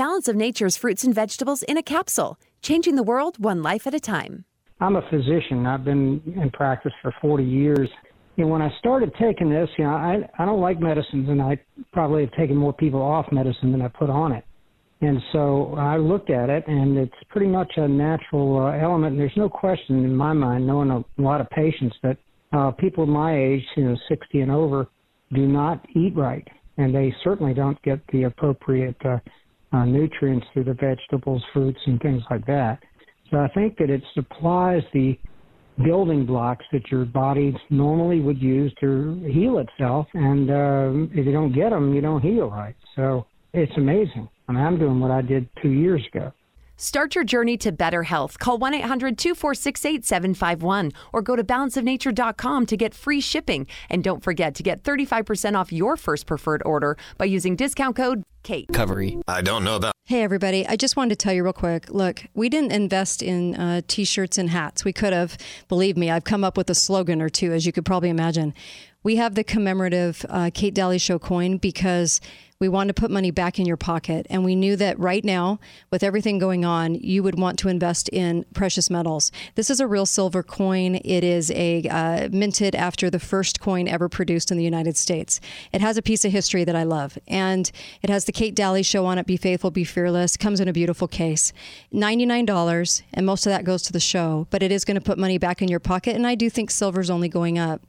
Balance of Nature's fruits and vegetables in a capsule, changing the world one life at a time. I'm a physician. I've been in practice for 40 years. And when I started taking this, you know, I, I don't like medicines, and I probably have taken more people off medicine than I put on it. And so I looked at it, and it's pretty much a natural uh, element. And there's no question in my mind, knowing a lot of patients, that uh, people my age, you know, 60 and over, do not eat right, and they certainly don't get the appropriate uh, uh, nutrients through the vegetables, fruits, and things like that. So I think that it supplies the building blocks that your body normally would use to heal itself, and uh, if you don't get them, you don't heal right. So it's amazing. I mean, I'm doing what I did two years ago. Start your journey to better health. Call 1 800 246 8751 or go to balanceofnature.com to get free shipping. And don't forget to get 35% off your first preferred order by using discount code KATE. Recovery. I don't know about. Hey, everybody. I just wanted to tell you real quick. Look, we didn't invest in uh, t shirts and hats. We could have. Believe me, I've come up with a slogan or two, as you could probably imagine. We have the commemorative uh, Kate Dalley Show coin because we wanted to put money back in your pocket. And we knew that right now, with everything going on, you would want to invest in precious metals. This is a real silver coin. It is a uh, minted after the first coin ever produced in the United States. It has a piece of history that I love. And it has the Kate Dalley show on it Be Faithful, Be Fearless. Comes in a beautiful case. $99, and most of that goes to the show, but it is going to put money back in your pocket. And I do think silver's only going up.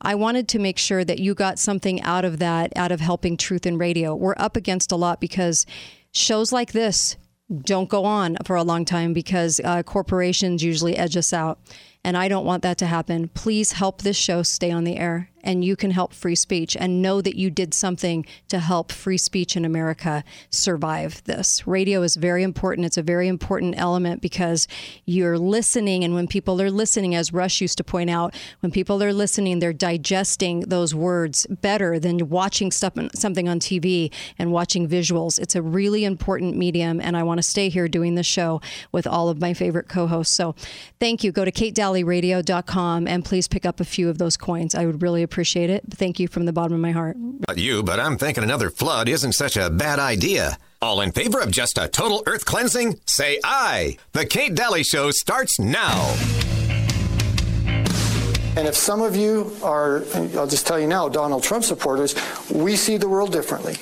I wanted to make sure that you got something out of that, out of helping truth in radio. We're up against a lot because shows like this don't go on for a long time because uh, corporations usually edge us out. And I don't want that to happen. Please help this show stay on the air and you can help free speech and know that you did something to help free speech in America survive this. Radio is very important. It's a very important element because you're listening. And when people are listening, as Rush used to point out, when people are listening, they're digesting those words better than watching stuff, something on TV and watching visuals. It's a really important medium. And I want to stay here doing the show with all of my favorite co hosts. So thank you. Go to katedalyradio.com and please pick up a few of those coins. I would really appreciate it. Thank you from the bottom of my heart. Not you, but I'm thinking another flood isn't such a bad idea. All in favor of just a total earth cleansing? Say aye. The Kate Dalley Show starts now. And if some of you are, I'll just tell you now, Donald Trump supporters, we see the world differently.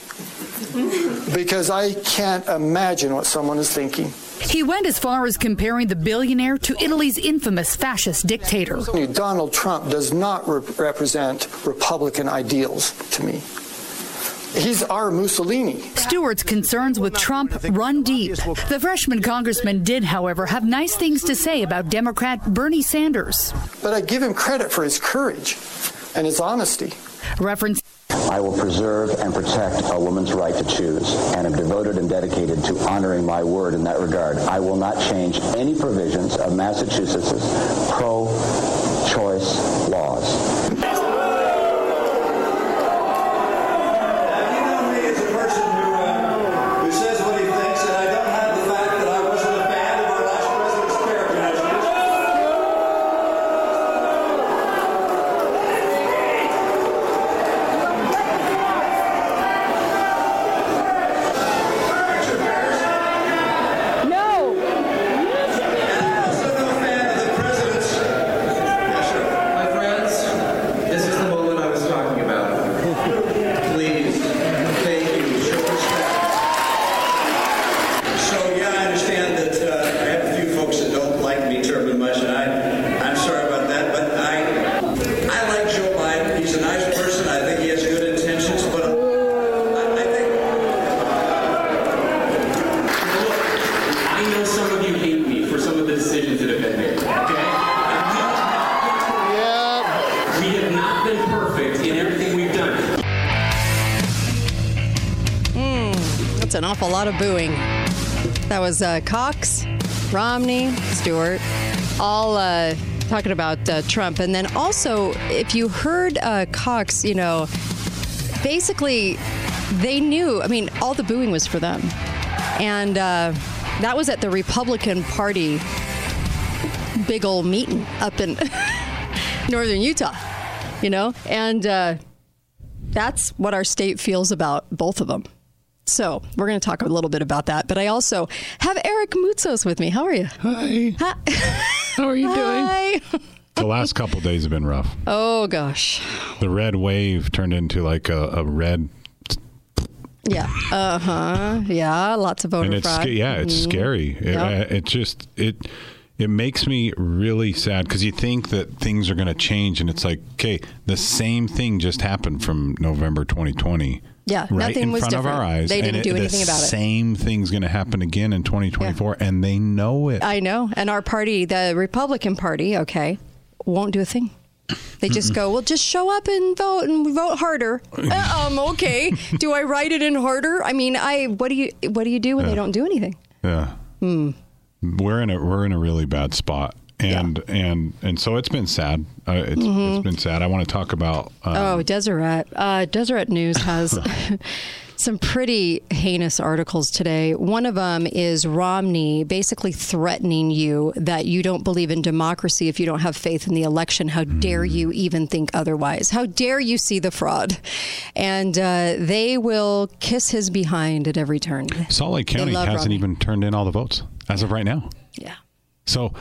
Because I can't imagine what someone is thinking. He went as far as comparing the billionaire to Italy's infamous fascist dictator. Donald Trump does not re- represent Republican ideals to me. He's our Mussolini. Stewart's concerns with Trump run deep. The freshman congressman did, however, have nice things to say about Democrat Bernie Sanders. But I give him credit for his courage and his honesty. Reference I will preserve and protect a woman's right to choose and am devoted and dedicated to honoring my word in that regard. I will not change any provisions of Massachusetts' pro-choice laws. A lot of booing. That was uh, Cox, Romney, Stewart, all uh, talking about uh, Trump. And then also, if you heard uh, Cox, you know, basically they knew, I mean, all the booing was for them. And uh, that was at the Republican Party big old meeting up in northern Utah, you know? And uh, that's what our state feels about both of them So we're going to talk a little bit about that. But I also have Eric Moutsos with me. How are you? Hi. Hi. How are you doing? Hi. The last couple days have been rough. Oh gosh. The red wave turned into like a, a red, Yeah. Uh huh. Yeah. Lots of voter and it's fraud. sca- yeah, it's Mhm. scary. It, Yep. uh, it just it it makes me really sad because you think that things are going to change, and it's like, okay, the same thing just happened from November 2020. Yeah, right nothing in was front of our different. eyes. They didn't do anything the about it. Same thing's going to happen again in 2024, and they know it. I know. And our party, the Republican Party, okay, won't do a thing. They just go, well, just show up and vote and vote harder. Uh, um, okay. do I write it in harder? I mean, I what do you what do you do when they don't do anything? Yeah. Hmm. We're in a we're in a really bad spot. And and and so it's been sad. Uh, it's, Mhm. it's been sad. I want to talk about um, oh, Deseret. Uh, Deseret News has some pretty heinous articles today. One of them is Romney basically threatening you that you don't believe in democracy if you don't have faith in the election. How dare you even think otherwise? How dare you see the fraud? And uh, they will kiss his behind at every turn. Salt Lake County hasn't Romney. even turned in all the votes as of right now. Yeah. So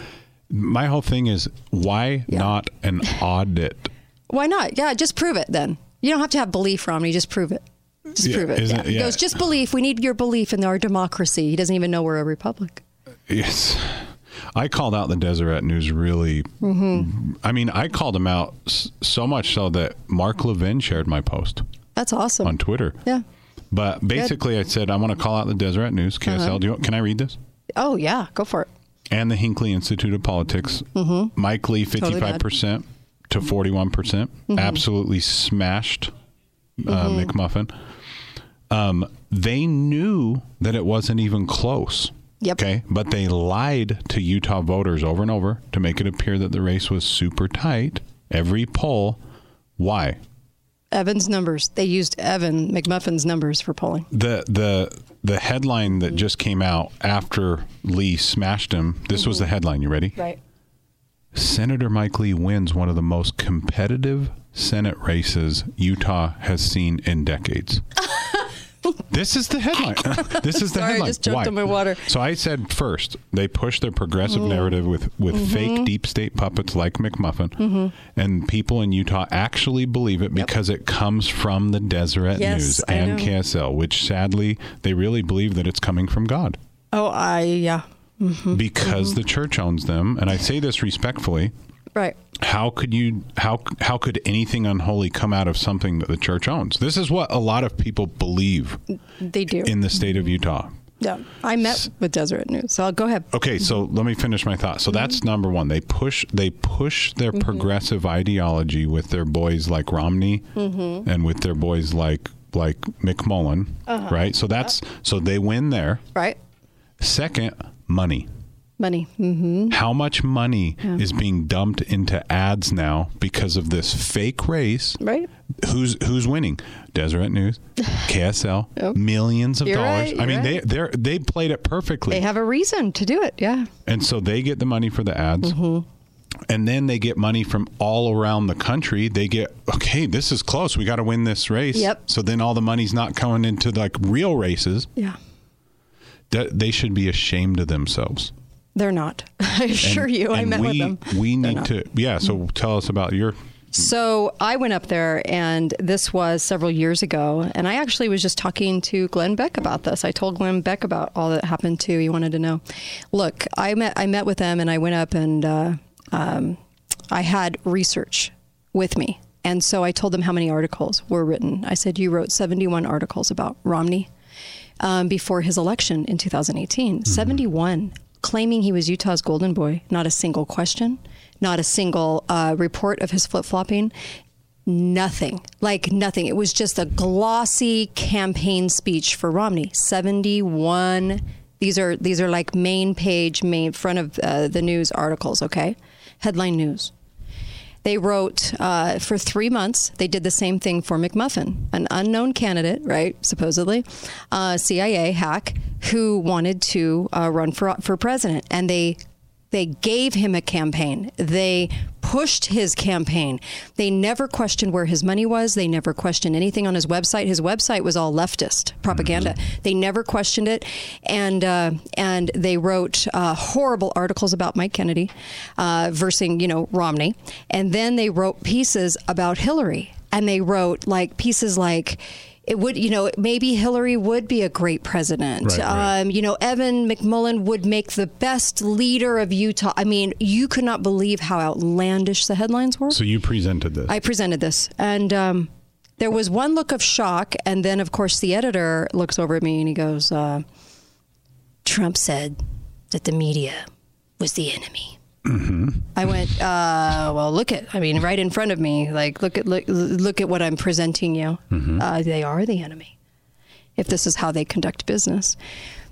my whole thing is why not an audit? Why not? Yeah, just prove it then. You don't have to have belief, Romney. Just prove it. Just Yeah, prove it. Yeah. it- He yeah. goes, just belief. We need your belief in our democracy. He doesn't even know we're a republic. Yes. I called out the Deseret News really. Mm-hmm. I mean, I called them out so much so that Mark Levin shared my post That's awesome. on Twitter. Yeah. But basically, I said I want to call out the Deseret News KSL. Uh-huh. Do you, can I read this? Oh yeah, go for it. And the Hinckley Institute of Politics. Mhm. Mike Lee, fifty-five percent to forty-one percent. Mhm. Absolutely smashed uh, Mhm. McMuffin. Um, they knew that it wasn't even close. Yep. Okay, but they lied to Utah voters over and over to make it appear that the race was super tight. Every poll. Why? Evan's numbers. They used Evan McMuffin's numbers for polling. the the the headline that mm-hmm. just came out after Lee smashed him. This was the mm-hmm. headline. You ready? Right. Senator Mike Lee wins one of the most competitive Senate races Utah has seen in decades. this is the headline. this is the Sorry, I headline. just choked Why? on my water. So I said first, they push their progressive Mm. narrative with, with Mhm. fake deep state puppets like McMuffin. Mhm. And people in Utah actually believe it because it comes from the Deseret Yes, News and. KSL, which sadly they really believe that it's coming from God Oh, I yeah. Mhm. because the church owns them. And I say this respectfully. Right. How could you how how could anything unholy come out of something that the church owns? This is what a lot of people believe They do. in the state of Utah. yeah. I met with Deseret News. So I'll go ahead. Okay, so let me finish my thought. So that's number one. They push they push their Mhm. progressive ideology with their boys like Romney Mhm. and with their boys like like McMullin, Uh-huh. right? So that's so they win there. Right. Second, money. Money. Mm-hmm. How much money Yeah. is being dumped into ads now because of this fake race? Right. Who's who's winning? Deseret News, KSL, Yep. millions of You're dollars. right, I mean, you're they they they played it perfectly. They have a reason to do it. Yeah. And so they get the money for the ads. Mm-hmm. And then they get money from all around the country. They get, okay, this is close. We got to win this race. Yep. So then all the money's not coming into like real races. Yeah. That they should be ashamed of themselves. They're not. I assure And- you. I met we, with them. We need to, yeah. So tell us about your. So I went up there, and this was several years ago. And I actually was just talking to Glenn Beck about this. I told Glenn Beck about all that happened too. He wanted to know. Look, I met I met with them, and I went up, and uh, um, I had research with me. And so I told them how many articles were written. I said, You wrote 71 articles about Romney um, before his election in 2018. 71, claiming he was Utah's golden boy. Not a single question, not a single uh, report of his flip flopping. Nothing, like nothing. It was just a glossy campaign speech for Romney. 71. These are these are like main page, main front of uh, the news articles. Okay, headline news. They wrote uh, for three months. They did the same thing for McMuffin, an unknown candidate, right? Supposedly, uh, CIA hack who wanted to uh, run for for president, and they they gave him a campaign. They pushed his campaign. They never questioned where his money was. They never questioned anything on his website. His website was all leftist propaganda. Mm-hmm. They never questioned it, and uh, and they wrote uh, horrible articles about Mike Kennedy, uh, versing you know Romney, and then they wrote pieces about Hillary, and they wrote like pieces like it would, you know, maybe Hillary would be a great president. Right, right. Um, you know, Evan McMullin would make the best leader of Utah. I mean, you could not believe how outlandish the headlines were. So you presented this. I presented this, and um, there was one look of shock, and then of course the editor looks over at me and he goes, uh, "Trump said that the media was the enemy." Mm-hmm. I went, uh, well, look at, I mean, right in front of me, like, look at, look, look at what I'm presenting you. Mm-hmm. Uh, they are the enemy if this is how they conduct business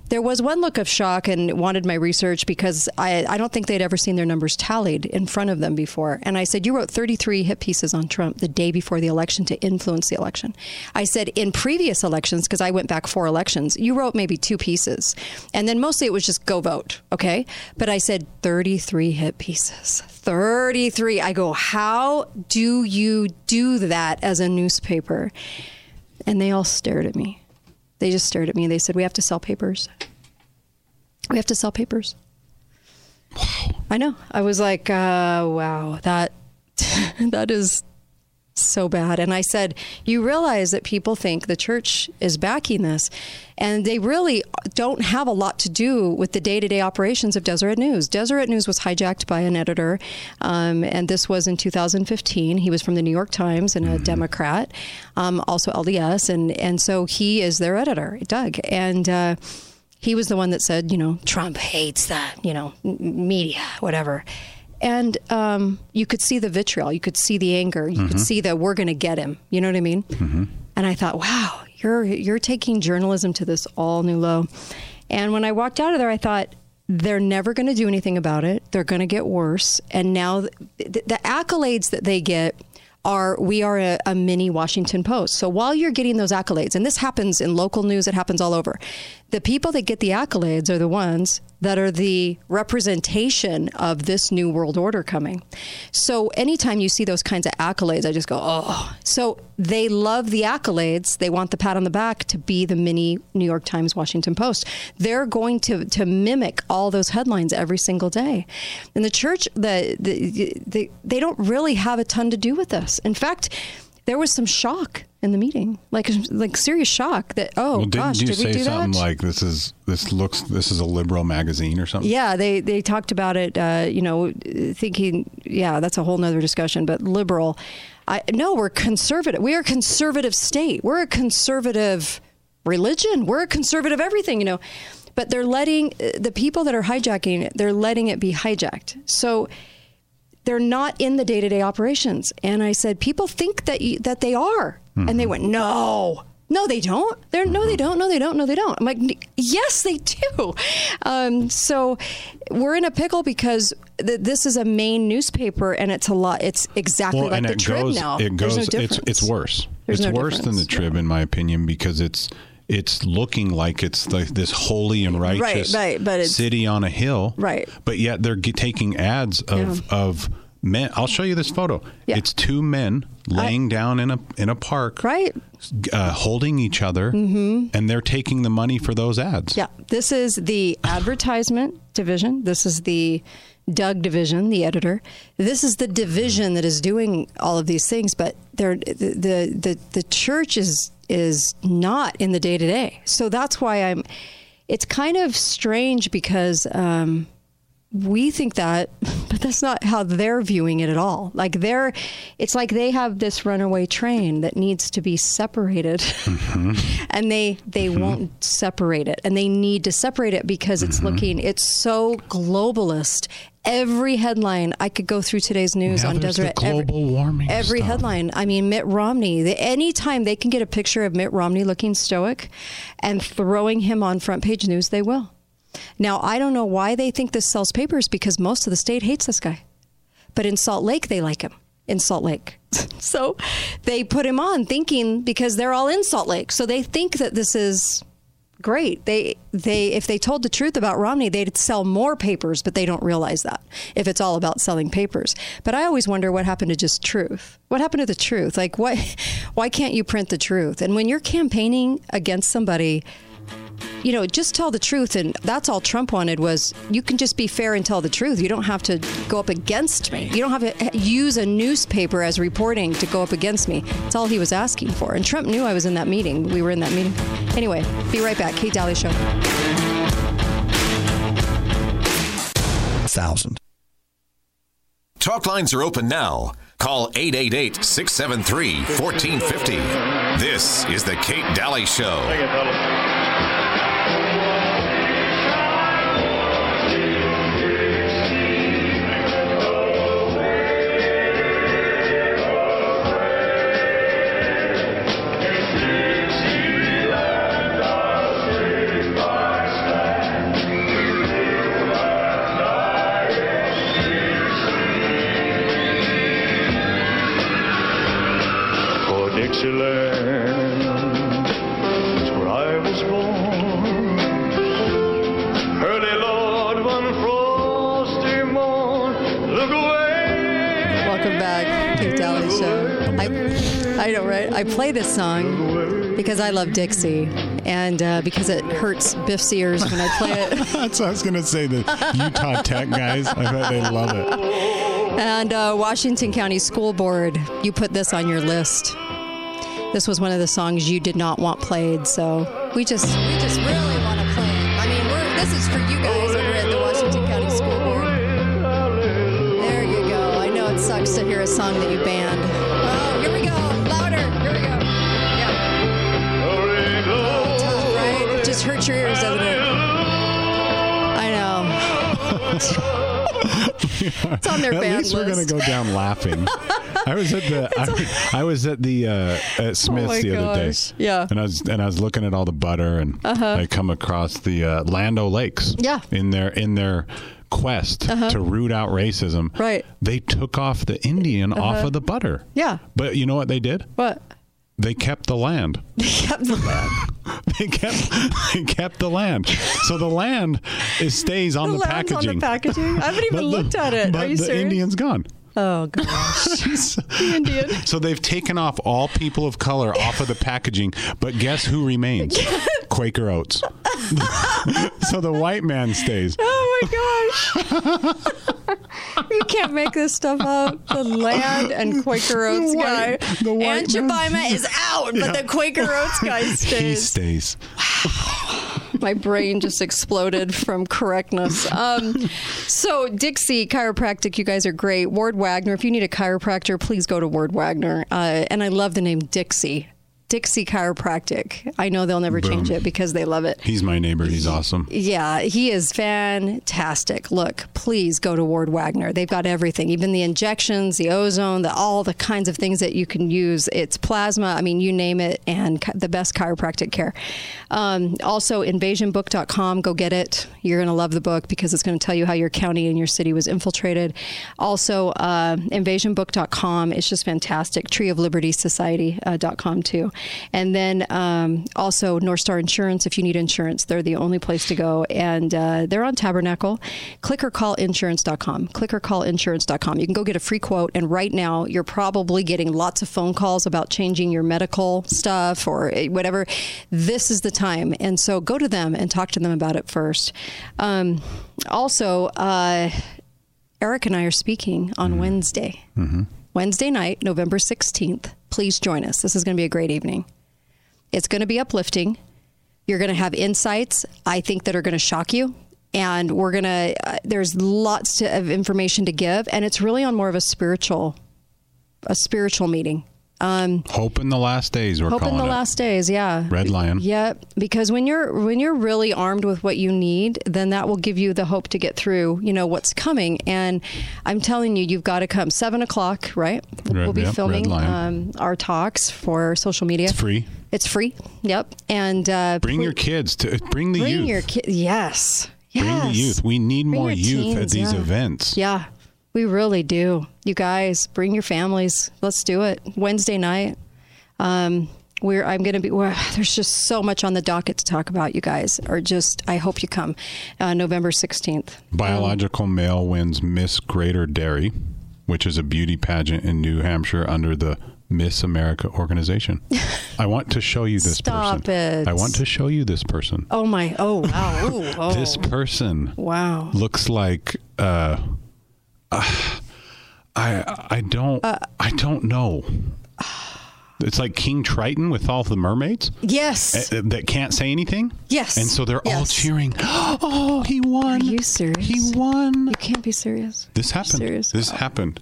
there was one look of shock and wanted my research because I, I don't think they'd ever seen their numbers tallied in front of them before. And I said, You wrote 33 hit pieces on Trump the day before the election to influence the election. I said, In previous elections, because I went back four elections, you wrote maybe two pieces. And then mostly it was just go vote, okay? But I said 33 hit pieces. 33. I go, How do you do that as a newspaper? And they all stared at me. They just stared at me. They said, "We have to sell papers. We have to sell papers." Wow. I know. I was like, uh, "Wow, that that is so bad. And I said, You realize that people think the church is backing this, and they really don't have a lot to do with the day to day operations of Deseret News. Deseret News was hijacked by an editor, um, and this was in 2015. He was from the New York Times and a mm-hmm. Democrat, um, also LDS, and, and so he is their editor, Doug. And uh, he was the one that said, you know, Trump hates that, you know, media, whatever and um, you could see the vitriol, you could see the anger, you mm-hmm. could see that we're going to get him. You know what I mean? Mm-hmm. And I thought, wow, you're you're taking journalism to this all new low. And when I walked out of there, I thought they're never going to do anything about it. They're going to get worse. And now the, the accolades that they get are we are a, a, mini Washington Post. So while you're getting those accolades, and this happens in local news, it happens all over. The people that get the accolades are the ones that are the representation of this new world order coming. So anytime you see those kinds of accolades, I just go, oh. So they love the accolades. They want the pat on the back to be the mini New York Times, Washington Post. They're going to, to mimic all those headlines every single day. And the church, the, the, the, they don't really have a ton to do with this. In fact, there was some shock in the meeting, like like serious shock that oh well, gosh, you did say we do something that? like this is this looks this is a liberal magazine or something? Yeah, they they talked about it. Uh, you know, thinking yeah, that's a whole nother discussion. But liberal, I no, we're conservative. We are a conservative state. We're a conservative religion. We're a conservative everything. You know, but they're letting the people that are hijacking it. They're letting it be hijacked. So they're not in the day-to-day operations and i said people think that you, that they are mm-hmm. and they mm-hmm. went no no they don't they're no they mm-hmm. don't no they don't no they don't i'm like yes they do um, so we're in a pickle because th- this is a main newspaper and it's a lot it's exactly well, like the trib goes, now it goes no it's, it's worse There's it's no worse difference. than the trib in my opinion because it's it's looking like it's like this holy and righteous right, right, but city on a hill. Right. But yet they're taking ads of yeah. of men. I'll show you this photo. Yeah. It's two men laying down in a in a park. Right. Uh, holding each other, mm-hmm. and they're taking the money for those ads. Yeah. This is the advertisement division. This is the Doug division, the editor. This is the division that is doing all of these things, but they're, the, the the the church is is not in the day to day. So that's why I'm. It's kind of strange because um, we think that, but that's not how they're viewing it at all. Like they're, it's like they have this runaway train that needs to be separated, mm-hmm. and they they mm-hmm. won't separate it, and they need to separate it because it's mm-hmm. looking, it's so globalist every headline I could go through today's news now on Deseret. global every, warming. Every stuff. headline. I mean, Mitt Romney. The, anytime they can get a picture of Mitt Romney looking stoic and throwing him on front page news, they will. Now, I don't know why they think this sells papers because most of the state hates this guy. But in Salt Lake, they like him. In Salt Lake. so they put him on thinking because they're all in Salt Lake. So they think that this is great. They they if they told the truth about Romney, they'd sell more papers, but they don't realize that if it's all about selling papers. But I always wonder what happened to just truth. What happened to the truth? Like what why can't you print the truth? And when you're campaigning against somebody you know, just tell the truth. And that's all Trump wanted was you can just be fair and tell the truth. You don't have to go up against me. You don't have to eh, use a newspaper as reporting to go up against me. That's all he was asking for. And Trump knew I was in that meeting. We were in that meeting. Anyway, be right back. Kate Dalley Show. Thousand. Talk lines are open now. Call 888 673 1450. This is The Kate Dalley Show. I know, right? I play this song because I love Dixie and uh, because it hurts Biff's ears when I play it. That's what I was going to say. The Utah Tech guys, I bet they love it. And uh, Washington County School Board, you put this on your list. This was one of the songs you did not want played, so we just we just really want to play it. I mean, we're, this is for you guys over at the Washington County School Board. There you go. I know it sucks to hear a song that you banned. Your ears, doesn't it? I know. It's on their At band least we're gonna go down laughing. I was at the I, I was at the uh, at Smith's Oh the other day. Yeah. and I was and I was looking at all the butter, and Uh-huh. I come across the uh, Land O'Lakes. Yeah. in their in their quest Uh-huh. to root out racism. Right. They took off the Indian off Uh-huh. of the butter. Yeah. But you know what they did? What? They kept the land. They kept the land. they kept they kept the land. So the land is stays on the, The land's on the packaging. packaging? I haven't even the- looked at it. Are you the serious? Indian's gone. Oh gosh. the Indian. So they've taken off all people of color off of the packaging, but guess who remains? Quaker Oats. so the white man stays. Oh my gosh. you can't make this stuff up. The land and Quaker Oats The guy. white- the white Aunt Jemima is out, but the Quaker Oats guy stays. He stays. stays. My brain just exploded from correctness. Um, so, Dixie Chiropractic, you guys are great. Ward Wagner, if you need a chiropractor, please go to Ward Wagner. Uh, and I love the name Dixie. Dixie Chiropractic. I know they'll never change it because they love it. He's my neighbor. He's awesome. Yeah, he is fantastic. Look, please go to Ward Wagner. They've got everything, even the injections, the ozone, the all the kinds of things that you can use. It's plasma. I mean, you name it, and the best chiropractic care. Um, also, invasionbook.com. Go get it. You're going to love the book because it's going to tell you how your county and your city was infiltrated. Also, uh, invasionbook.com. It's just fantastic. Tree of Liberty Society.com too. And then um, also North Star Insurance. If you need insurance, they're the only place to go. And uh, they're on Tabernacle. Clickercallinsurance.com. Clickercallinsurance.com. You can go get a free quote. And right now, you're probably getting lots of phone calls about changing your medical stuff or eh, whatever. This is the time. And so go to them and talk to them about it first. Um, also, uh, Eric and I are speaking on Wednesday. Wednesday night, November 16th. Please join us. This is going to be a great evening. It's going to be uplifting. You're going to have insights, I think, that are going to shock you. And we're going to, uh, there's lots to, of information to give. And it's really on more of a spiritual, a spiritual meeting. Um, Hope in the last days. We're Hope in the it. last days, yeah. Red Lion. Yeah, because when you're when you're really armed with what you need, then that will give you the hope to get through, you know, what's coming. And I'm telling you, you've got to come seven o'clock, right? Red- we'll be yep, filming um, our talks for social media. It's free. It's free. Yep, and uh, Bring your kids to bring the bring youth. your kids. Yes, Bring the youth. We need Bring more youth at these yeah. events. Yeah, we really do. You guys, bring your families. Let's do it. Wednesday night. Um, we're I'm going to be. Well, there's just so much on the docket to talk about. You guys are just. I hope you come, uh, November 16th. Biological male wins Miss Greater Derry, which is a beauty pageant in New Hampshire under the Miss America organization. I want to show you this Stop person. it. I want to show you this person. Oh my! Oh wow! Ooh, oh. This person wow. looks like uh, uh, I I don't Uh, I don't know. It's like King Triton with all the mermaids Yes. that can't say anything. Yes. And so they're all cheering. Oh, he won. Are you serious? He won. You can't be serious. This happened. Serious? This Oh. happened.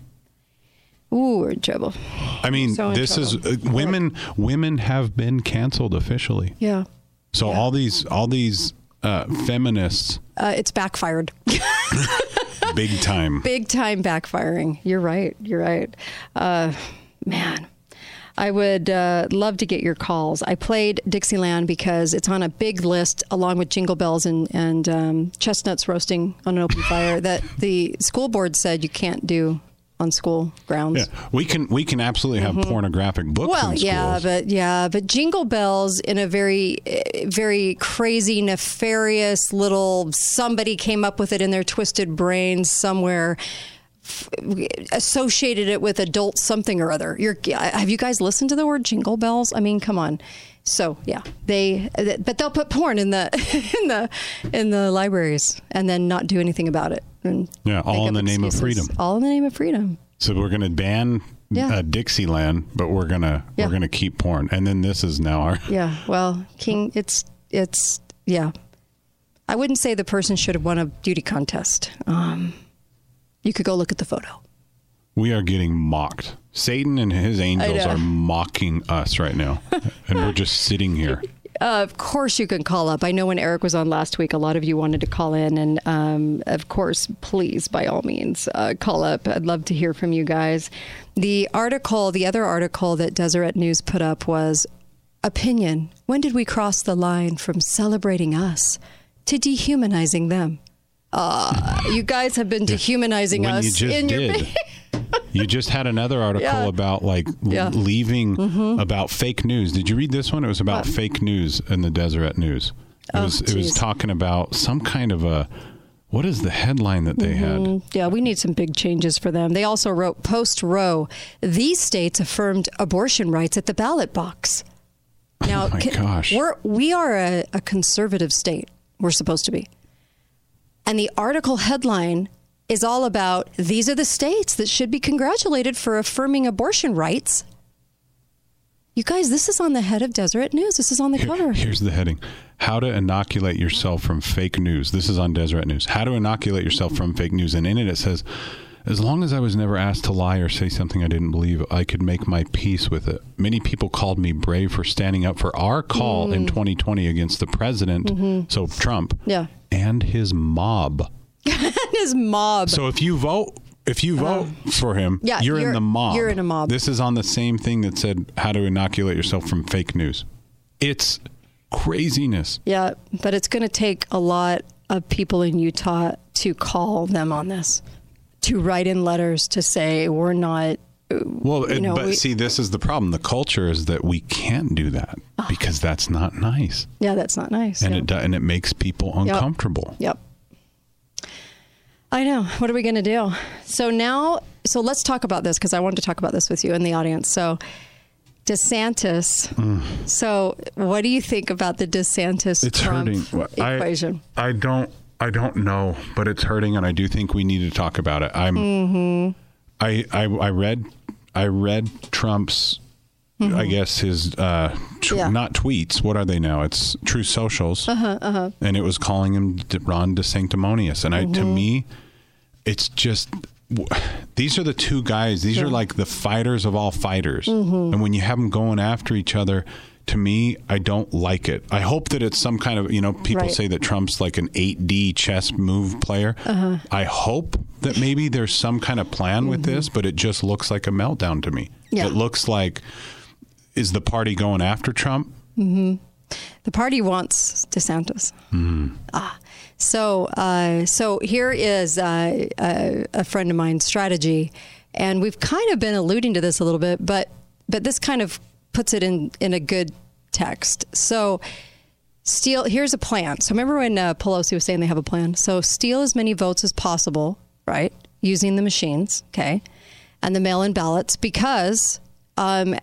Ooh, we're in trouble. I mean, So this is uh, trouble. women. Women have been canceled officially. Yeah. So all these all these uh, feminists, Uh, it's backfired. big time. Big time backfiring. You're right. You're right. Uh, man. I would uh, love to get your calls. I played Dixieland because it's on a big list, along with Jingle Bells and, and um, chestnuts roasting on an open fire, that the school board said you can't do on school grounds. Yeah, we can we can absolutely have pornographic books Mm-hmm. Well, yeah, but yeah, but Jingle Bells in a very, eh, very crazy, nefarious little somebody came up with it in their twisted brains somewhere. Associated it with adult something or other. You're, have you guys listened to the word Jingle Bells? I mean, come on. So yeah, they, but they'll put porn in the in the in the libraries and then not do anything about it. And Yeah, all in the name of freedom. All in the name of freedom. So we're going to ban Yeah. uh, Dixieland, but we're gonna Yeah. we're gonna keep porn, and then this is now our. Yeah, well, King, it's it's yeah. I wouldn't say the person should have won a beauty contest. Um, you could go look at the photo. We are getting mocked. Satan and his angels are mocking us right now, and we're just sitting here. Uh, of course, you can call up. I know when Eric was on last week, a lot of you wanted to call in, and um, of course, please, by all means, uh, call up. I'd love to hear from you guys. The article, the other article that Deseret News put up was opinion. When did we cross the line from celebrating us to dehumanizing them? Uh, you guys have been dehumanizing us in your. You just had another article Yeah. about like Yeah. Mm-hmm. leaving about fake news. Did you read this one? It was about fake news in the Deseret News. It Oh, was it was talking about some kind of a what is the headline that they had? Mm, Yeah, we need some big changes for them. They also wrote post Roe, these states affirmed abortion rights at the ballot box. Now, Oh my can- gosh. we're we are a, a conservative state. We're supposed to be. And the article headline is all about these are the states that should be congratulated for affirming abortion rights. You guys, this is on the head of Deseret News. This is on the Here- cover. here's the heading: How to inoculate yourself from fake news. This is on Deseret News. How to inoculate yourself from fake news, and in it it says. As long as I was never asked to lie or say something I didn't believe, I could make my peace with it. Many people called me brave for standing up for our call Mm. in 2020 against the president, Mm-hmm. so Trump, Yeah. and his mob. His mob. So if you vote, if you vote um, for him, yeah, you're, you're- in the mob. you're in a mob. This is on the same thing that said how to inoculate yourself from fake news. It's craziness. Yeah, but it's going to take a lot of people in Utah to call them on this, to write in letters to say we're not. Well, it- know, but we- see, this is the problem. The culture is that we can't do that ah. because that's not nice, Yeah, that's not nice. and yeah. it and it makes people uncomfortable. Yep. I know. What are we going to do? So now, so let's talk about this because I wanted to talk about this with you in the audience. So, DeSantis. Mm. So, what do you think about the DeSantis It's Trump hurting. Well, I- equation? I don't. I don't know, but it's hurting, and I do think we need to talk about it. I'm. Mm-hmm. I, I I read I read Trump's. I guess his uh, tw- Mm-hmm. Yeah. not tweets. What are they now? It's True Socials, uh-huh, uh-huh. and it was calling him D- Ron DeSanctimonious. And I, to Mm-hmm. me, it's just these are the two guys. These are like the fighters of all fighters. Mm-hmm. And when you have them going after each other, to me, I don't like it. I hope that it's some kind of you know people Right. say that Trump's like an 8D chess move player. Uh-huh. I hope that maybe there's some kind of plan with this, but it just looks like a meltdown to me. Mm-hmm. Yeah. It looks like is the party going after Trump? The party wants DeSantis. Ah, so uh, so here is uh, a, a friend of mine's strategy, and we've kind of been alluding to this a little bit, but but this kind of puts it in in a good text. So steal. Here's a plan. So remember when uh, Pelosi was saying they have a plan. So steal as many votes as possible, right? Using the machines, okay, and the mail-in ballots because. Um,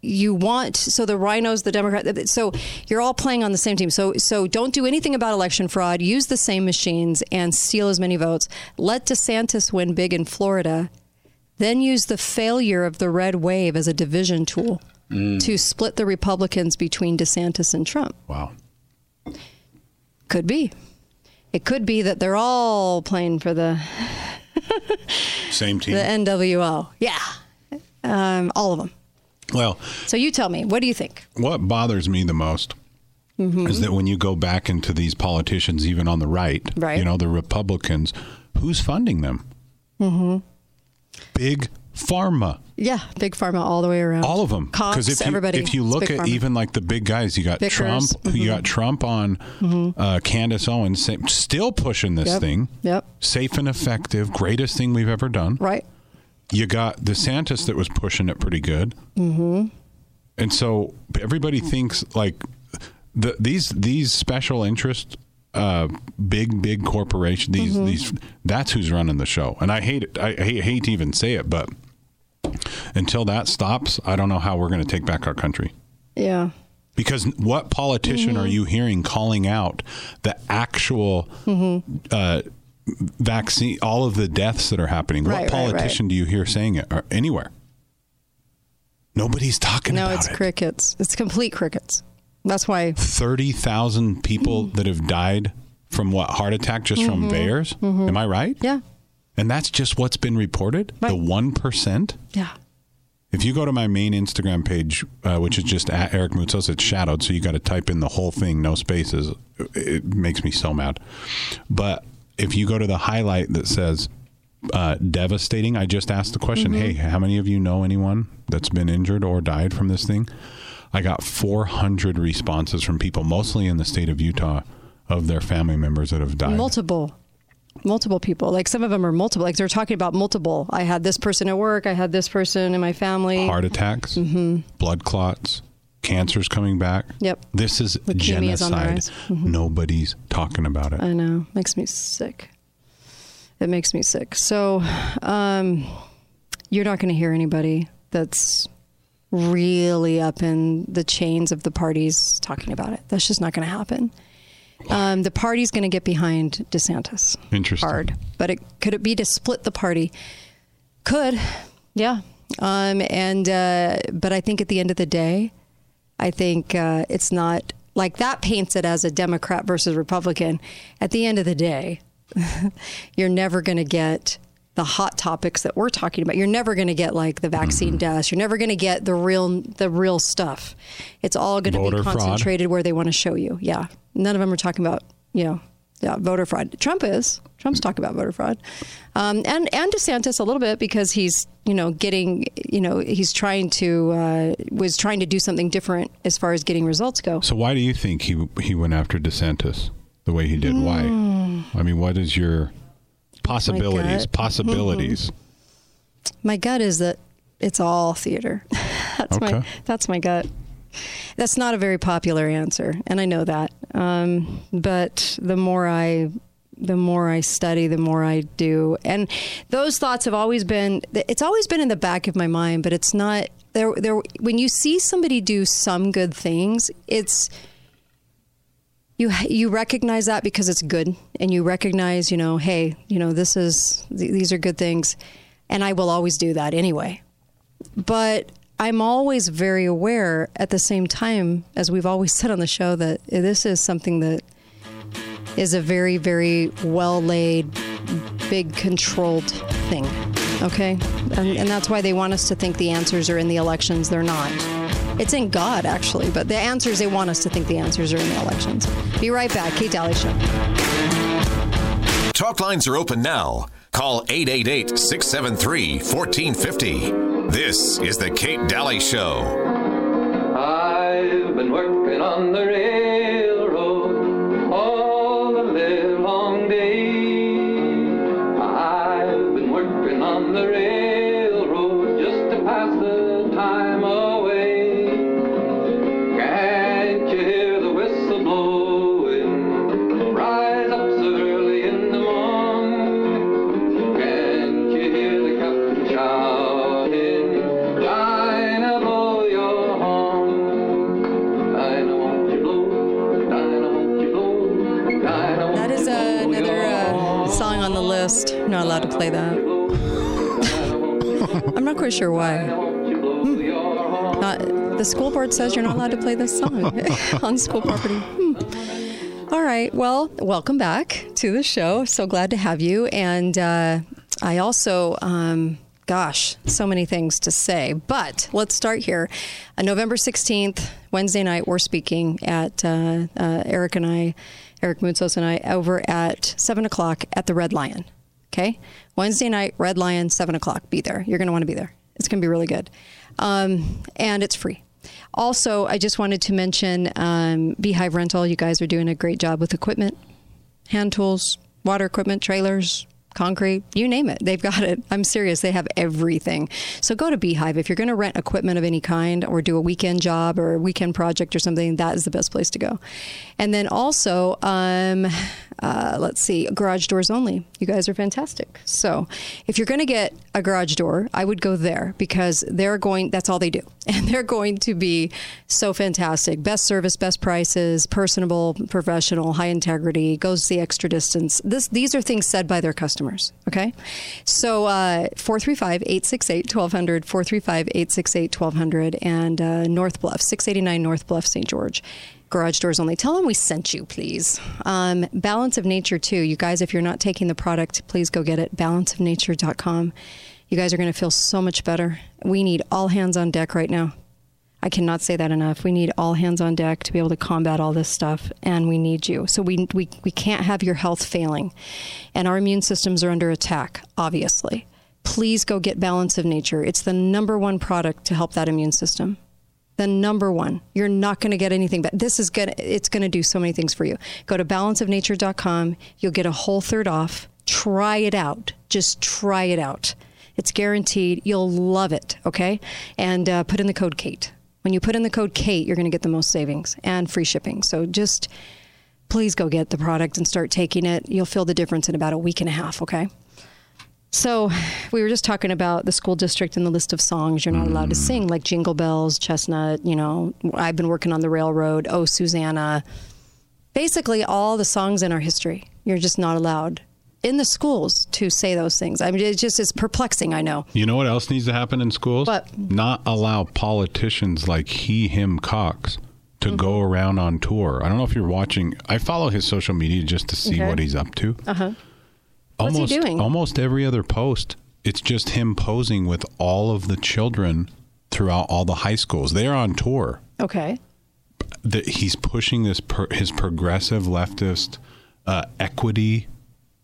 you want so the rhinos the democrat so you're all playing on the same team. So so don't do anything about election fraud. Use the same machines and steal as many votes. Let desantis win big in florida. Then use the failure of the red wave as a division tool to split the republicans between desantis and trump. Wow. could be. It could be that they're all playing for the Same team. the nwo yeah. Um, all of them well, so you tell me what do you think what bothers me the most Mm-hmm. is that when you go back into these politicians, even on the right, Right. you know, the Republicans, who's funding them? Mm-hmm. Big pharma. yeah big pharma all the way around All of them. Because if you, everybody if you look at pharma. even like the big guys, you got Trump, you got Trump on uh, Candace Owens, still pushing this Yep. thing. Yep. Safe and effective, greatest thing we've ever done. right You got DeSantis that was pushing it pretty good. Mm-hmm. And so everybody thinks like the, these these special interest uh, big big corporation these these that's who's running the show. And I hate it. I hate, hate to even say it, but until that stops, I don't know how we're going to take back our country. yeah Because what politician Mm-hmm. are you hearing calling out the actual Mm-hmm. uh, vaccine, all of the deaths that are happening? Right, what right, right. politician do you hear saying it or anywhere? Nobody's talking no about it's crickets it's complete crickets that's why 30,000 people Mm-hmm. that have died from what heart attack just from bears? Am I right? yeah And that's just what's been reported? The 1%? yeah If you go to my main Instagram page, uh, which is just at Eric Moutsos, it's shadowed, so you got to type in the whole thing, no spaces. It makes me so mad. But if you go to the highlight that says uh, devastating, I just asked the question, hey, how many of you know anyone that's been injured or died from this thing? I got 400 responses from people, mostly in the state of Utah, of their family members that have died. multiple. Multiple people. Like some of them are multiple. Like they're talking about multiple. I had this person at work. I had this person in my family. Heart attacks, blood clots, cancers coming back. Yep. This is Leukemia is genocide. rise. Mm-hmm. Nobody's talking about it. i know makes me sick it makes me sick so um you're not going to hear anybody that's really up in the chains of the parties talking about it that's just not going to happen um, the party's going to get behind DeSantis. Interesting. Hard, but it could it be to split the party? Could, yeah. Um, and uh, but I think at the end of the day, I think uh, it's not like that paints it as a Democrat versus Republican. At the end of the day, you're never going to get the hot topics that we're talking about. You're never going to get like the vaccine deaths. You're never going to get the real the real stuff. It's all going to be fraud. concentrated where they want to show you. Yeah, none of them are talking about you know yeah voter fraud. Trump is. Trump's talking about voter fraud, um, and and DeSantis a little bit because he's you know getting you know he's trying to uh, was trying to do something different as far as getting results go. So why do you think he he went after DeSantis the way he did? Why? I mean, what is your possibilities? Possibilities. My gut is that it's all theater. that's my Okay. that's my gut. That's not a very popular answer, and I know that. Um, but the more I the more I study, the more I do, and those thoughts have always been. It's always been in the back of my mind, but it's not there. There, when you see somebody do some good things, it's you you recognize that because it's good and you recognize you know hey you know this is th- these are good things and I will always do that anyway but I'm always very aware at the same time as we've always said on the show that this is something that is a very very well laid big controlled thing okay and, and that's why they want us to think the answers are in the elections they're not it's in God, actually, but the answers, they want us to think the answers are in the elections. Be right back. Kate Dalley Show. Talk lines are open now. Call 888 673 1450. This is The Kate Dalley Show. I've been working on the railroad sure why. Hmm. Uh, the school board says you're not allowed to play this song on school property. Hmm. All right. Well, welcome back to the show. So glad to have you. And uh, I also, um, gosh, so many things to say. But let's start here. Uh, November 16th, Wednesday night, we're speaking at uh, uh, Eric and I, Eric Moutsos and I, over at 7 o'clock at the Red Lion. Okay? Wednesday night, Red Lion, 7 o'clock. Be there. You're going to want to be there. It's going to be really good. Um, and it's free. Also, I just wanted to mention um, Beehive Rental. You guys are doing a great job with equipment, hand tools, water equipment, trailers, concrete, you name it. They've got it. I'm serious. They have everything. So go to Beehive. If you're going to rent equipment of any kind or do a weekend job or a weekend project or something, that is the best place to go. And then also, um, uh, let's see, garage doors only. You guys are fantastic. So if you're going to get a garage door, I would go there because they're going, that's all they do. And they're going to be so fantastic. Best service, best prices, personable, professional, high integrity, goes the extra distance. This, these are things said by their customers. Okay. So uh, 435 868 1200, 435 868 1200, and uh, North Bluff, 689 North Bluff, St. George garage doors only. Tell them we sent you, please. Um, Balance of Nature, too. You guys, if you're not taking the product, please go get it. Balanceofnature.com. You guys are going to feel so much better. We need all hands on deck right now. I cannot say that enough. We need all hands on deck to be able to combat all this stuff, and we need you. So we, we, we can't have your health failing. And our immune systems are under attack, obviously. Please go get Balance of Nature. It's the number one product to help that immune system the number one. You're not going to get anything, but this is going to, it's going to do so many things for you. Go to balanceofnature.com. You'll get a whole third off. Try it out. Just try it out. It's guaranteed. You'll love it. Okay. And uh, put in the code Kate. When you put in the code Kate, you're going to get the most savings and free shipping. So just please go get the product and start taking it. You'll feel the difference in about a week and a half. Okay. So, we were just talking about the school district and the list of songs you're not allowed to sing, like Jingle Bells, Chestnut. You know, I've been working on the railroad. Oh, Susanna. Basically, all the songs in our history, you're just not allowed in the schools to say those things. I mean, it just is perplexing. I know. You know what else needs to happen in schools? What? Not allow politicians like he, him, Cox to Mm-hmm. go around on tour. I don't know if you're watching. I follow his social media just to see Okay. what he's up to. Uh What's he almost, doing? Almost every other post, it's just him posing with all of the children throughout all the high schools. They're on tour. Okay. That he's pushing this per, his progressive leftist uh, equity,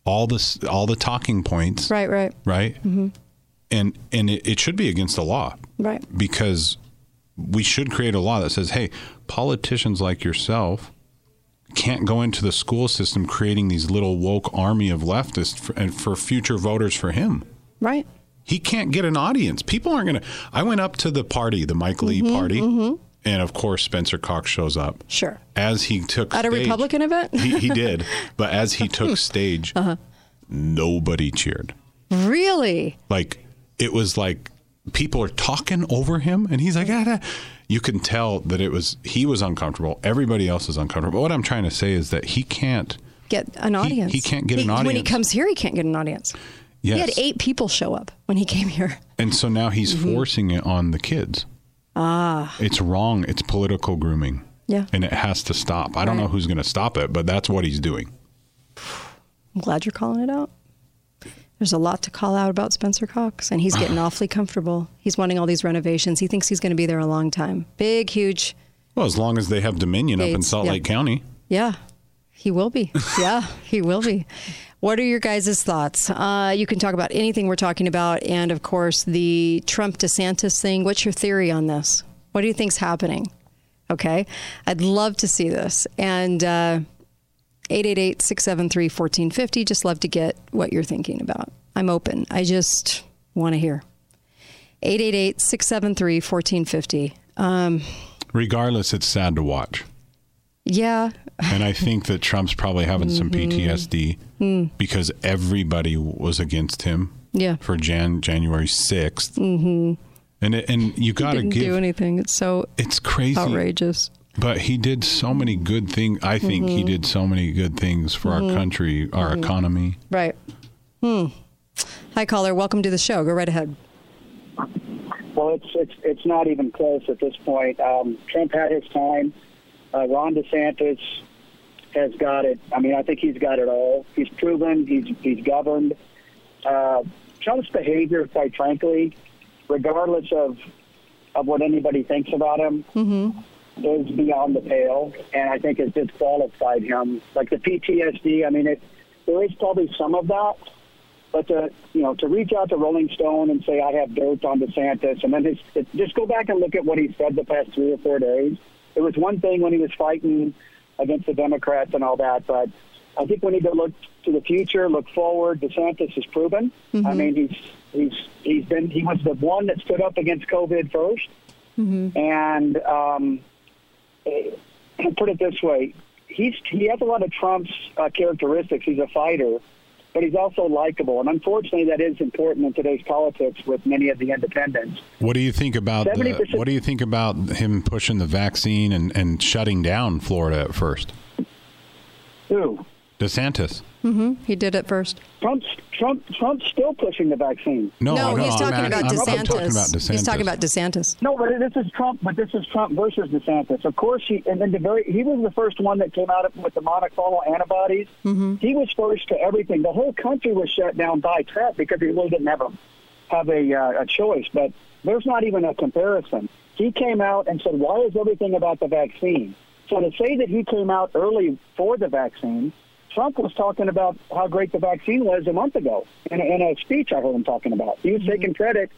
all this, all the talking points, Right. Right. right? Mm-hmm. And and it, it should be against the law Right. because we should create a law that says, hey, politicians like yourself can't go into the school system creating these little woke army of leftists for, and for future voters for him. Right. He can't get an audience. People aren't going to. I went up to the party, the Mike Lee Mm-hmm, party, and of course Spencer Cox shows up. Sure. As he took At a Republican event? he, he did, but as he took stage, Uh-huh. nobody cheered. Really? Like it was like people are talking over him, and he's like, ah, ah. You can tell that it was he was uncomfortable. Everybody else is uncomfortable. What I'm trying to say is that he can't. Get an audience. he can't get an audience When he comes here, he can't get an audience. Yes, He had eight people show up when he came here. and so now he's forcing it on the kids. Ah. It's wrong. It's political grooming. Yeah. and it has to stop. I don't know who's going to stop it, but that's what he's doing. I'm glad you're calling it out. There's a lot to call out about Spencer Cox, and he's getting awfully comfortable. He's wanting all these renovations. He thinks he's going to be there a long time. Big, huge. Well, as long as they have Dominion up in Salt yeah. Lake County. Yeah, he will be. Yeah, he will be. What are your guys' thoughts? Uh, you can talk about anything we're talking about, and of course, the Trump DeSantis thing. What's your theory on this? What do you think's happening? Okay, I'd love to see this. And uh, 888 673 1450. Just love to get what you're thinking about. I'm open. I just want to hear. 888 673 1450. Um, Regardless, it's sad to watch. Yeah, And I think that Trump's probably having some Mm-hmm. PTSD Hmm. because everybody was against him yeah. for Jan January 6th. Mm-hmm. And it, and you got to Didn't do give anything. It's so it's crazy. outrageous. But he did so many good things. I think Mm-hmm. he did so many good things for our country, our economy. Right. Hmm. Hi, caller. Welcome to the show. Go right ahead. Well, it's it's it's not even close at this point. Um, Trump had his time. Uh, Ron DeSantis has got it. I mean, I think he's got it all. He's proven. He's he's governed. Uh, Trump's behavior, quite frankly, regardless of of what anybody thinks about him, Mm-hmm. Is beyond the pale, and I think it disqualified him. Like the PTSD. I mean, it there is probably some of that, but to you know to reach out to Rolling Stone and say I have dirt on DeSantis, and then his, it, just go back and look at what he said the past three or four days. It was one thing when he was fighting against the Democrats and all that, but I think we need to look to the future, look forward. DeSantis has proven. Mm-hmm. I mean, he's he's he's been he was the one that stood up against COVID 1st Mm-hmm. and um, eh, put it this way, he's he has a lot of Trump's uh, characteristics. He's a fighter, but he's also likable, and unfortunately, that is important in today's politics with many of the independents. What do you think about the, what do you think about him pushing the vaccine and, and shutting down Florida at first? Who? DeSantis. Mm-hmm. He did it first. Trump's Trump Trump's still pushing the vaccine. No, no, no, he's I'm talking about I'm- DeSantis. I'm talking about DeSantis. He's talking about DeSantis. No, but this is Trump. But this is Trump versus DeSantis. Of course, he and then the very he was the first one that came out with the monoclonal antibodies. Mm-hmm. He was first to everything. The whole country was shut down by Trump because he really didn't have a have a, uh, a choice. But there's not even a comparison. He came out and said, "Why is everything about the vaccine?" So to say that he came out early for the vaccine. Trump was talking about how great the vaccine was a month ago in a, in a speech I heard him talking about. He was taking credit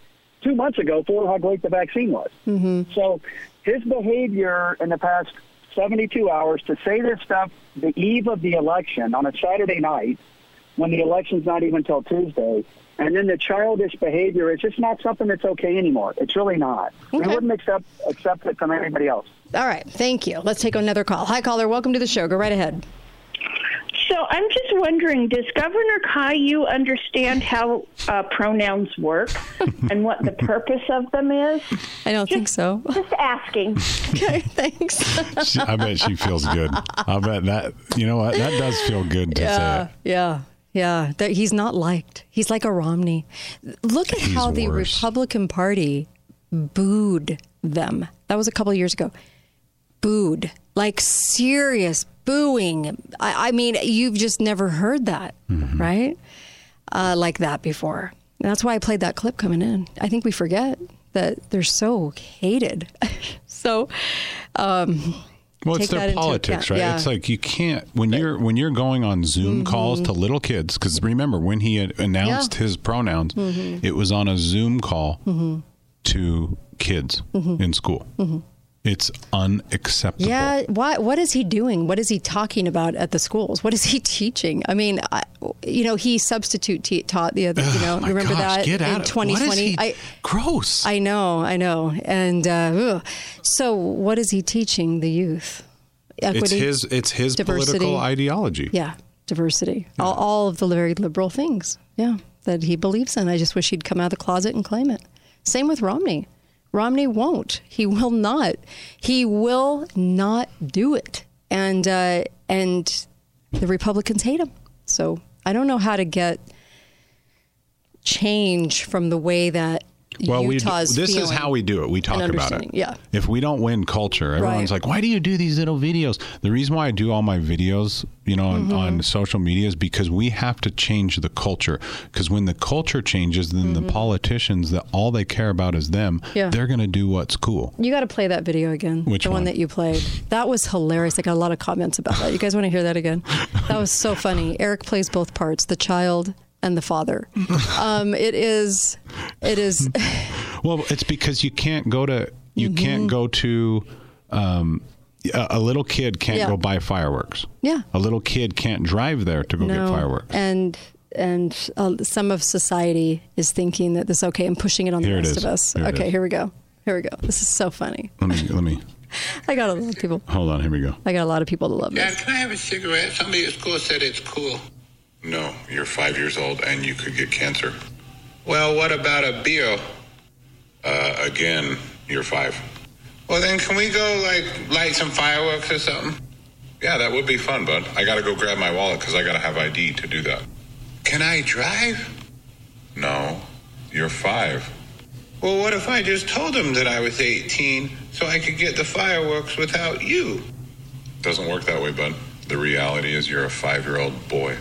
two months ago for how great the vaccine was. Mm-hmm. So his behavior in the past 72 hours to say this stuff the eve of the election on a Saturday night when the election's not even until Tuesday, and then the childish behavior is just not something that's okay anymore. It's really not. We Okay. wouldn't accept accept it from anybody else. All right. Thank you. Let's take another call. Hi, caller. Welcome to the show. Go right ahead. So I'm just wondering, does Governor Caillou understand how uh, pronouns work and what the purpose of them is? I don't think so. Just asking. Okay, thanks. She, I bet she feels good. I bet that you know what that does feel good to say. yeah, It. yeah, yeah. That he's not liked. He's like a Romney. Look at He's how the worse. Republican Party booed them. That was a couple of years ago. Booed, like serious booing. I, I mean, you've just never heard that, Mm-hmm. right? Uh, like that before. And that's why I played that clip coming in. I think we forget that they're so hated. so, um, Well, it's their into politics, right? Yeah. It's like you can't when you're when you're going on Zoom calls to little kids. Because remember, when he had announced Mm-hmm. Yeah. his pronouns, Mhm. it was on a Zoom call Mhm. to kids Mhm. in school. It's unacceptable. Yeah, why, what is he doing? What is he talking about at the schools? What is he teaching? I mean, I, you know, he substitute te- taught the other, you know, my remember gosh, that in 2020? what is he- I, gross. I know, I know. And uh, so, what is he teaching the youth? Equity, It's his it's his diversity. political ideology. Yeah, diversity. All, all of the very liberal things. Yeah, that he believes in. I just wish he'd come out of the closet and claim it. Same with Romney. Romney won't. He will not. He will not do it. And uh, and the Republicans hate him. So I don't know how to get change from the way that Well, we do, Utah's this is how we do it. We talk about it. Yeah. If we don't win culture, everyone's Right. like, "Why do you do these little videos?" The reason why I do all my videos, you know, on, Mhm. on social media is because we have to change the culture. Because when the culture changes, then the politicians that all they care about is them. Mm-hmm. Yeah. They're going to do what's cool. You got to play that video again. Which the one? one? that you played. That was hilarious. I got a lot of comments about that. You guys want to hear that again? That was so funny. Eric plays both parts, the child and the father. Um, it is. It is. Well, it's because you can't go to you Mm-hmm. can't go to um, a, a little kid can't Yeah. go buy fireworks. Yeah. A little kid can't drive there to go get fireworks. And and uh, some of society is thinking that this is okay and pushing it on Here the rest of us. Here okay, here we go. Here we go. This is so funny. Let me let me I got a lot of people. hold on. Here we go. I got a lot of people to love Dad, this. can I have a cigarette? Somebody at school said it's cool. No, you're five years old and you could get cancer. Well, what about a beer? Uh, again, you're five. Well, then can we go like light some fireworks or something? Yeah, that would be fun, bud. I gotta go grab my wallet because I gotta have ID to do that. Can I drive? No, you're five. Well, what if I just told him that I was 18 so I could get the fireworks without you? Doesn't work that way, bud. The reality is you're a five year old boy.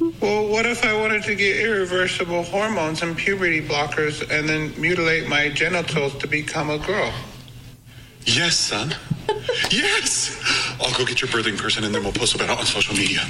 Well, what if I wanted to get irreversible hormones and puberty blockers and then mutilate my genitals to become a girl? Yes, son. yes. I'll go get your birthing person and then we'll post about it on social media.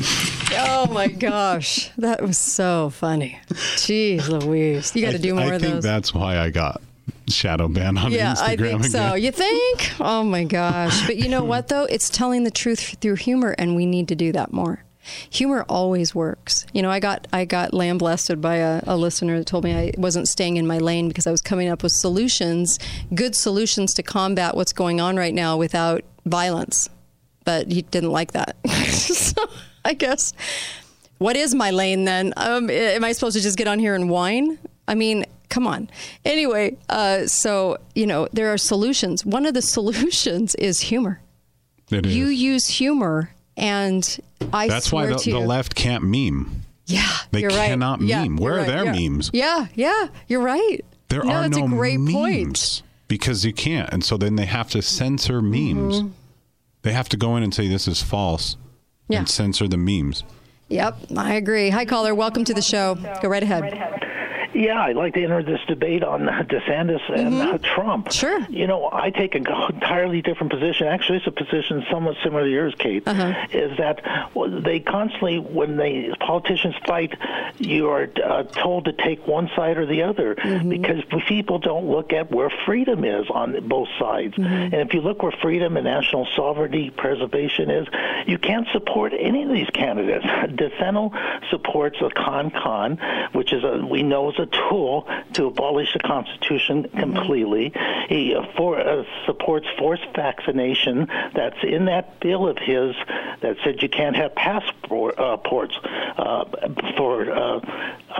Oh my gosh, that was so funny. Jeez Louise, you got to do more I of think that's why I got shadow ban on yeah, Instagram I think again. so. You think? Oh my gosh. But you know what though? It's telling the truth through humor and we need to do that more. Humor always works. You know, I got I got lambasted by a, a listener that told me I wasn't staying in my lane because I was coming up with solutions, good solutions to combat what's going on right now without violence. But he didn't like that. so I guess what is my lane then? Um, am I supposed to just get on here and whine? I mean, come on. Anyway, uh, so you know there are solutions. One of the solutions is humor. It is. You use humor, and I That's swear why the, to the left can't meme. yeah, They you're right. cannot Yeah, meme. you're Where are right. their Yeah. memes? Yeah, yeah, you're right. There no, are no a great memes point. because you can't, and so then they have to censor memes. Mhm. They have to go in and say this is false Yeah. and censor the memes. Yep, I agree. Hi, caller. Welcome to the show. Go right ahead. Yeah, I'd like to enter this debate on DeSantis and uh, Trump. Sure. You know, I take an entirely different position. Actually, it's a position somewhat similar to yours, Kate. Is that they constantly, when they politicians fight, you are uh, told to take one side or the other because people don't look at where freedom is on both sides. And if you look where freedom and national sovereignty preservation is, you can't support any of these candidates. DeSantis supports a con-con, which is a we know is a tool to abolish the Constitution completely. He uh, for, uh, supports forced vaccination. That's in that bill of his that said you can't have passport uh, ports uh, for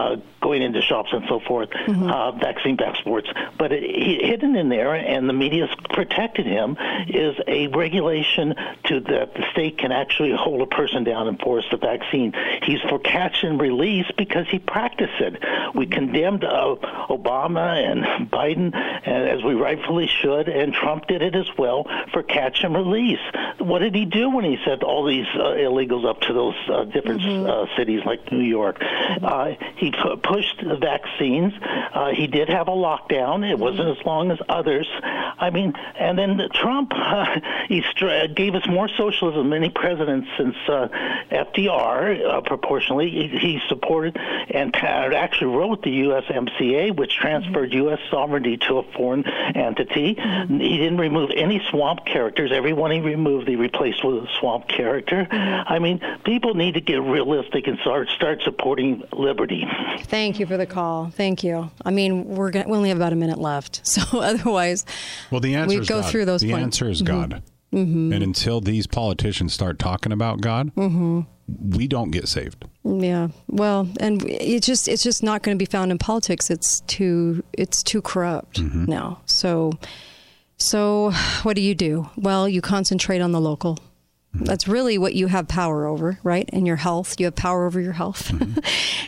uh, going into shops and so forth, uh, vaccine passports. But it, he, hidden in there, and the media's protected him, is a regulation to that the state can actually hold a person down and force the vaccine. He's for catch and release because he practiced it. We condemned uh, Obama and Biden, and as we rightfully should, and Trump did it as well for catch and release. What did he do when he sent all these uh, illegals up to those uh, different uh, cities like New York? Uh, he pu- pushed the vaccines. Uh, he did have a lockdown. It wasn't as long as others. I mean, and then Trump, uh, he gave us more socialism than any president since uh, FDR, uh, proportionally. He, he supported and actually wrote the USMCA, which transferred U.S. sovereignty to a foreign entity. He didn't remove any swamp characters. Everyone he removed, he replaced with a swamp character. I mean, people need to get realistic and start start supporting liberty. Thank you for the call. Thank you. I mean, we're gonna, we only have about a minute left, so otherwise, Well, the answer we go God. through those The points. answer is Mhm. God. Mhm. And until these politicians start talking about God, Mm-hmm. we don't get saved. Yeah. Well, and it just it's just not going to be found in politics. It's too it's too corrupt now. So so what do you do? Well, you concentrate on the local. Mm-hmm. That's really what you have power over, right? And your health. You have power over your health. Mm-hmm.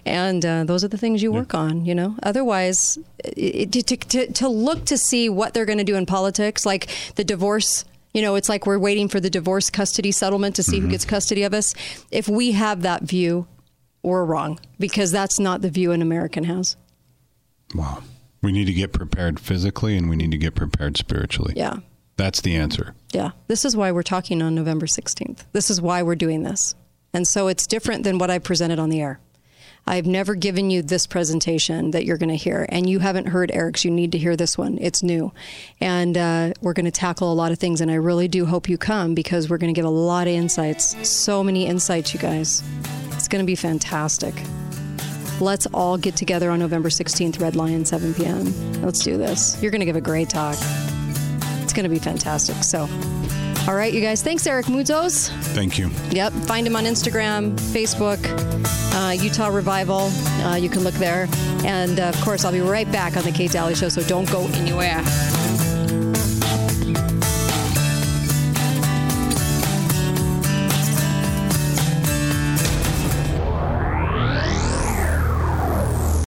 and uh, those are the things you work on, you know? Otherwise, it, to, to, to look to see what they're going to do in politics, like the divorce you know, it's like we're waiting for the divorce custody settlement to see who mm-hmm. gets custody of us. If we have that view, we're wrong because that's not the view an American has. Wow. We need to get prepared physically and we need to get prepared spiritually. Yeah. That's the answer. Yeah. This is why we're talking on November 16th. This is why we're doing this. And so it's different than what I presented on the air. I've never given you this presentation that you're going to hear, and you haven't heard Eric's. You need to hear this one. It's new. And uh, we're going to tackle a lot of things, and I really do hope you come because we're going to give a lot of insights. So many insights, you guys. It's going to be fantastic. Let's all get together on November 16th, Red Lion, 7 p.m. Let's do this. You're going to give a great talk. It's going to be fantastic. So, all right, you guys. Thanks, Eric Moutsos. Thank you. Yep. Find him on Instagram, Facebook, uh, Utah Revival. Uh, you can look there. And uh, of course, I'll be right back on The Kate Dalley Show, so don't go anywhere.